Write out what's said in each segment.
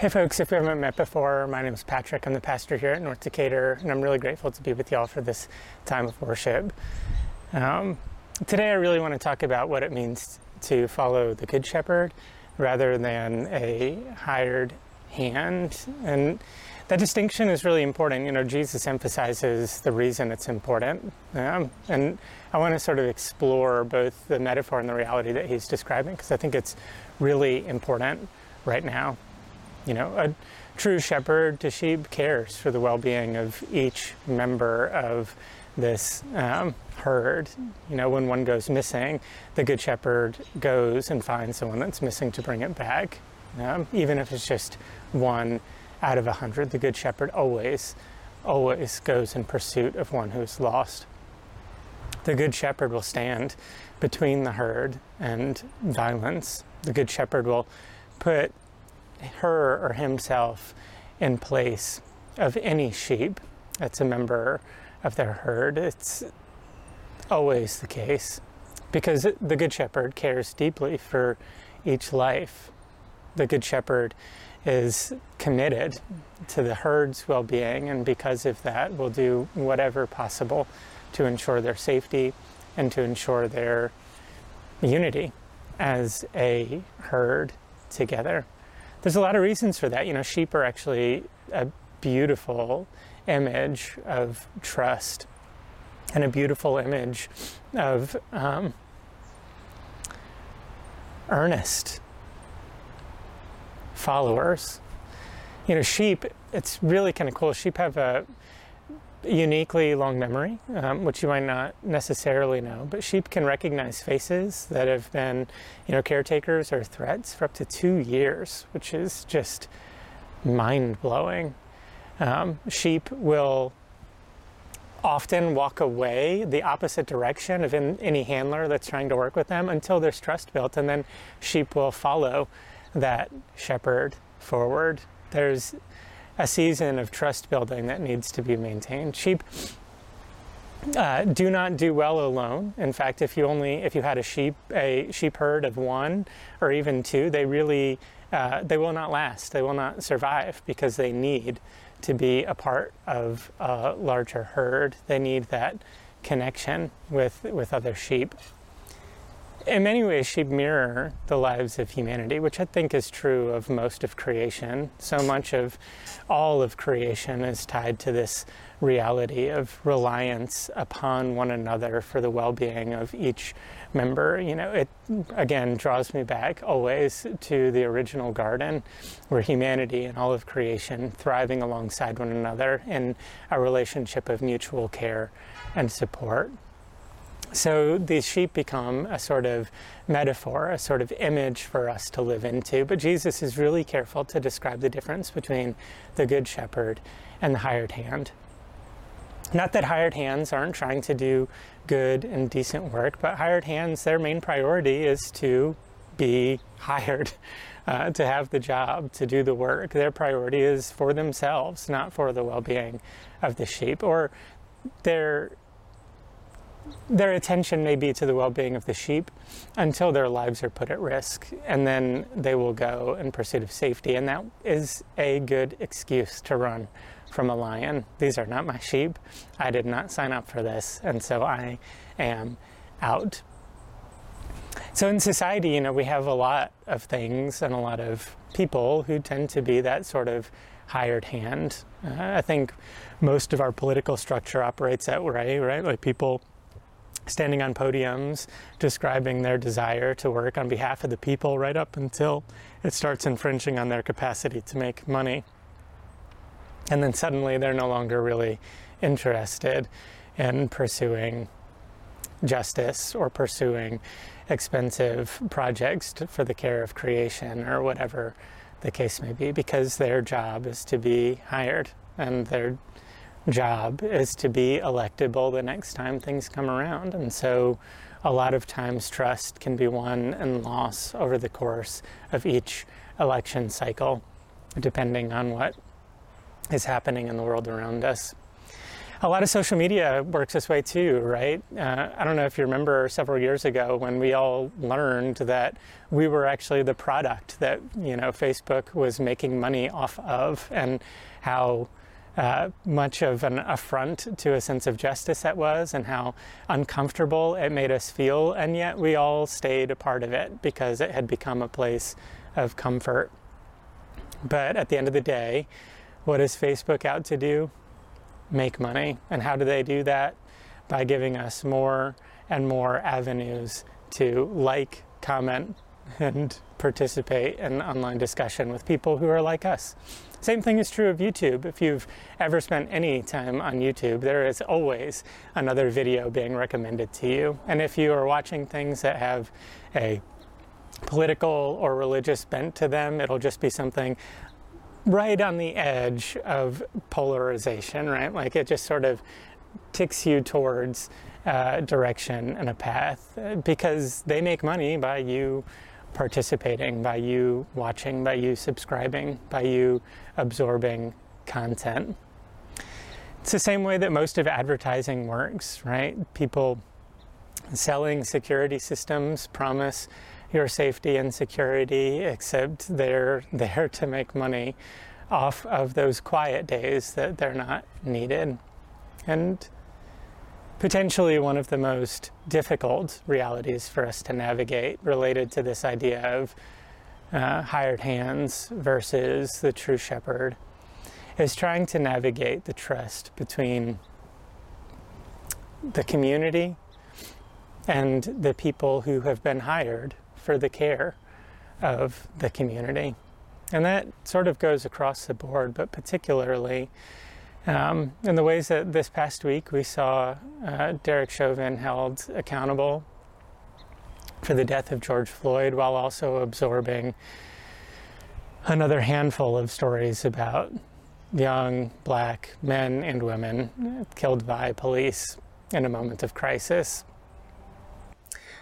Hey folks, if we haven't met before, my name is Patrick. I'm the pastor here at North Decatur, and I'm really grateful to be with y'all for this time of worship. Um, today, I really want to talk about what it means to follow the Good Shepherd rather than a hired hand. And that distinction is really important. You know, Jesus emphasizes the reason it's important. Um, and I want to sort of explore both the metaphor and the reality that he's describing because I think it's really important right now. You know, a true shepherd to sheep cares for the well being of each member of this um, herd. You know, when one goes missing, the good shepherd goes and finds someone that's missing to bring it back. Um, even if it's just one out of a hundred, the good shepherd always, always goes in pursuit of one who's lost. The good shepherd will stand between the herd and violence. The good shepherd will put her or himself in place of any sheep that's a member of their herd. It's always the case because the Good Shepherd cares deeply for each life. The Good Shepherd is committed to the herd's well being, and because of that, will do whatever possible to ensure their safety and to ensure their unity as a herd together there's a lot of reasons for that. You know, sheep are actually a beautiful image of trust and a beautiful image of um, earnest followers. You know, sheep, it's really kind of cool. Sheep have a uniquely long memory, um, which you might not necessarily know. But sheep can recognize faces that have been, you know, caretakers or threats for up to two years, which is just mind blowing. Um, sheep will often walk away the opposite direction of in, any handler that's trying to work with them until there's trust built, and then sheep will follow that shepherd forward. There's a season of trust building that needs to be maintained. Sheep uh, do not do well alone. In fact, if you only if you had a sheep a sheep herd of one or even two, they really uh, they will not last. They will not survive because they need to be a part of a larger herd. They need that connection with with other sheep in many ways, sheep mirror the lives of humanity, which I think is true of most of creation. So much of all of creation is tied to this reality of reliance upon one another for the well being of each member. You know, it again draws me back always to the original garden where humanity and all of creation thriving alongside one another in a relationship of mutual care and support. So these sheep become a sort of metaphor, a sort of image for us to live into. But Jesus is really careful to describe the difference between the good shepherd and the hired hand. Not that hired hands aren't trying to do good and decent work, but hired hands, their main priority is to be hired, uh, to have the job, to do the work. Their priority is for themselves, not for the well being of the sheep. Or their their attention may be to the well being of the sheep until their lives are put at risk, and then they will go in pursuit of safety. And that is a good excuse to run from a lion. These are not my sheep. I did not sign up for this, and so I am out. So in society, you know, we have a lot of things and a lot of people who tend to be that sort of hired hand. Uh, I think most of our political structure operates that way, right? Like people standing on podiums describing their desire to work on behalf of the people right up until it starts infringing on their capacity to make money. And then suddenly they're no longer really interested in pursuing justice or pursuing expensive projects for the care of creation or whatever the case may be because their job is to be hired and they're job is to be electable the next time things come around. And so a lot of times trust can be won and lost over the course of each election cycle, depending on what is happening in the world around us. A lot of social media works this way too, right? Uh, I don't know if you remember several years ago when we all learned that we were actually the product that you know Facebook was making money off of, and how uh, much of an affront to a sense of justice that was, and how uncomfortable it made us feel, and yet we all stayed a part of it because it had become a place of comfort. But at the end of the day, what is Facebook out to do? Make money. And how do they do that? By giving us more and more avenues to like, comment, and participate in online discussion with people who are like us. Same thing is true of YouTube. If you've ever spent any time on YouTube, there is always another video being recommended to you. And if you are watching things that have a political or religious bent to them, it'll just be something right on the edge of polarization, right? Like it just sort of ticks you towards uh, direction and a path uh, because they make money by you participating, by you watching, by you subscribing, by you absorbing content. It's the same way that most of advertising works, right? People selling security systems promise your safety and security, except they're there to make money off of those quiet days that they're not needed. And potentially one of the most difficult realities for us to navigate related to this idea of uh, hired hands versus the true shepherd is trying to navigate the trust between the community and the people who have been hired for the care of the community. And that sort of goes across the board, but particularly um, in the ways that this past week we saw uh, Derek Chauvin held accountable for the death of George Floyd while also absorbing another handful of stories about young black men and women killed by police in a moment of crisis.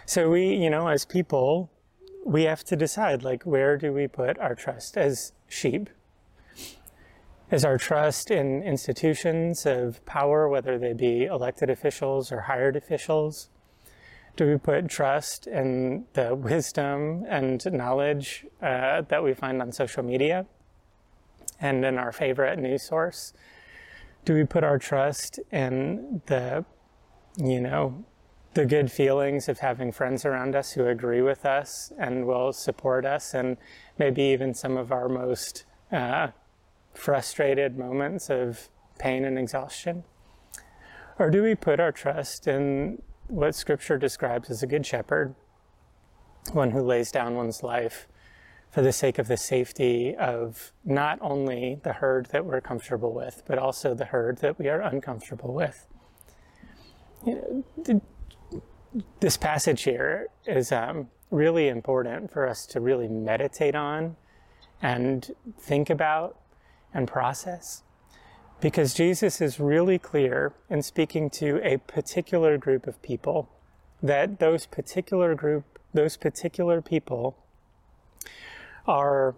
So we, you know, as people, we have to decide like where do we put our trust as sheep is our trust in institutions of power, whether they be elected officials or hired officials? Do we put trust in the wisdom and knowledge uh, that we find on social media and in our favorite news source? Do we put our trust in the, you know, the good feelings of having friends around us who agree with us and will support us, and maybe even some of our most uh, frustrated moments of pain and exhaustion? Or do we put our trust in what Scripture describes as a good shepherd, one who lays down one's life for the sake of the safety of not only the herd that we're comfortable with, but also the herd that we are uncomfortable with? You know, this passage here is um, really important for us to really meditate on and think about and process. Because Jesus is really clear in speaking to a particular group of people that those particular group, those particular people are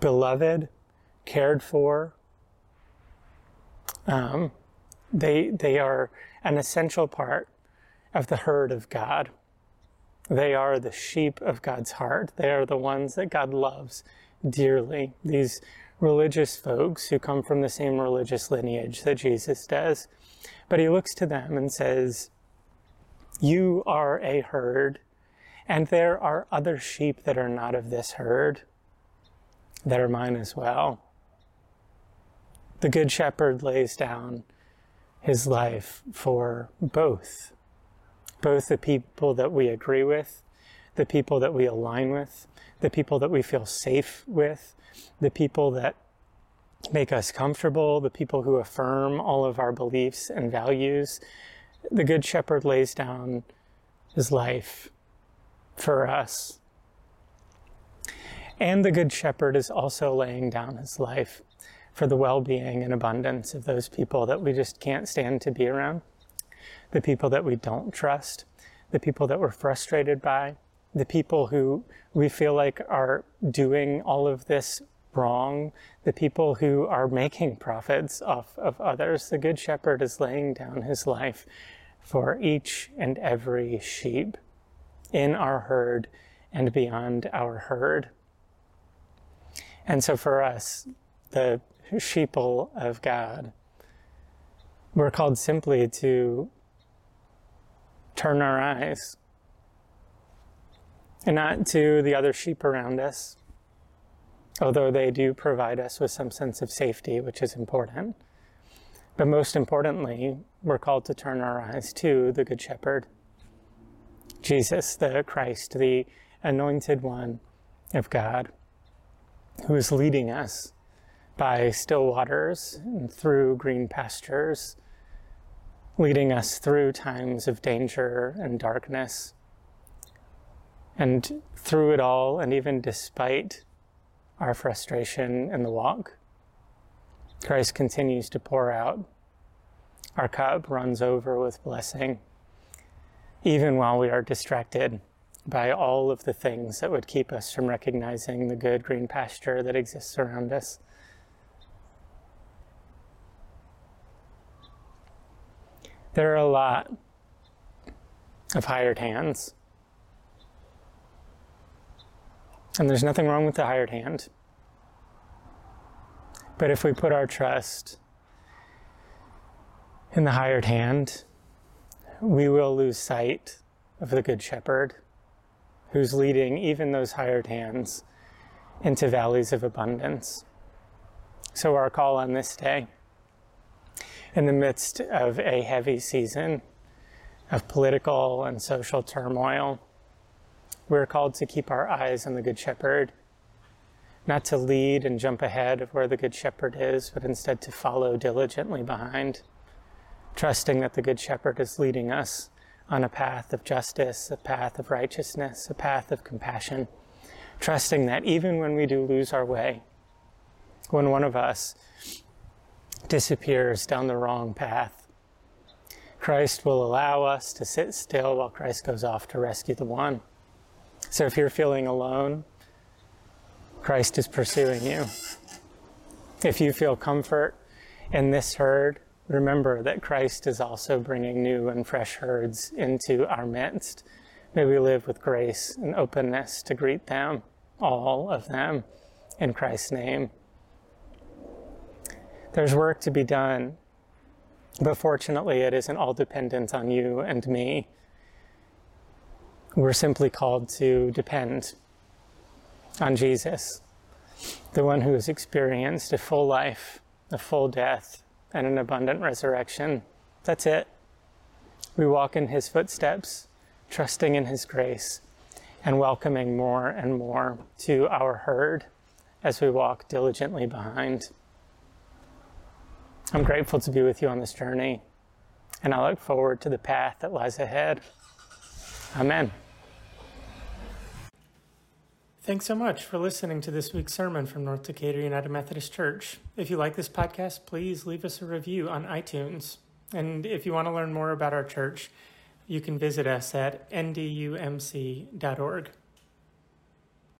beloved, cared for. Um, they, they are an essential part of the herd of God. They are the sheep of God's heart. They are the ones that God loves dearly. These religious folks who come from the same religious lineage that Jesus does. But he looks to them and says, You are a herd, and there are other sheep that are not of this herd that are mine as well. The Good Shepherd lays down his life for both, both the people that we agree with, the people that we align with, the people that we feel safe with, the people that make us comfortable, the people who affirm all of our beliefs and values. The Good Shepherd lays down his life for us. And the Good Shepherd is also laying down his life for the well being and abundance of those people that we just can't stand to be around, the people that we don't trust, the people that we're frustrated by, the people who we feel like are doing all of this wrong, the people who are making profits off of others. The Good Shepherd is laying down his life for each and every sheep in our herd and beyond our herd. And so for us, the sheeple of God, we're called simply to turn our eyes and not to the other sheep around us, although they do provide us with some sense of safety, which is important. But most importantly, we're called to turn our eyes to the Good Shepherd, Jesus, the Christ, the anointed one of God, who is leading us by still waters and through green pastures, leading us through times of danger and darkness. And through it all, and even despite our frustration in the walk, Christ continues to pour out. Our cup runs over with blessing, even while we are distracted by all of the things that would keep us from recognizing the good green pasture that exists around us. There are a lot of hired hands. And there's nothing wrong with the hired hand. But if we put our trust in the hired hand, we will lose sight of the Good Shepherd who's leading even those hired hands into valleys of abundance. So, our call on this day in the midst of a heavy season of political and social turmoil, we're called to keep our eyes on the Good Shepherd, not to lead and jump ahead of where the Good Shepherd is, but instead to follow diligently behind, trusting that the Good Shepherd is leading us on a path of justice, a path of righteousness, a path of compassion, trusting that even when we do lose our way, when one of us disappears down the wrong path. Christ will allow us to sit still while Christ goes off to rescue the one. So if you're feeling alone, Christ is pursuing you. If you feel comfort in this herd, remember that Christ is also bringing new and fresh herds into our midst. May we live with grace and openness to greet them, all of them, in Christ's name. There's work to be done, but fortunately, it isn't all dependent on you and me. We're simply called to depend on Jesus, the one who has experienced a full life, a full death, and an abundant resurrection. That's it. We walk in his footsteps, trusting in his grace, and welcoming more and more to our herd as we walk diligently behind. I'm grateful to be with you on this journey, and I look forward to the path that lies ahead. Amen. Thanks so much for listening to this week's sermon from North Decatur United Methodist Church. If you like this podcast, please leave us a review on iTunes. And if you want to learn more about our church, you can visit us at ndumc.org.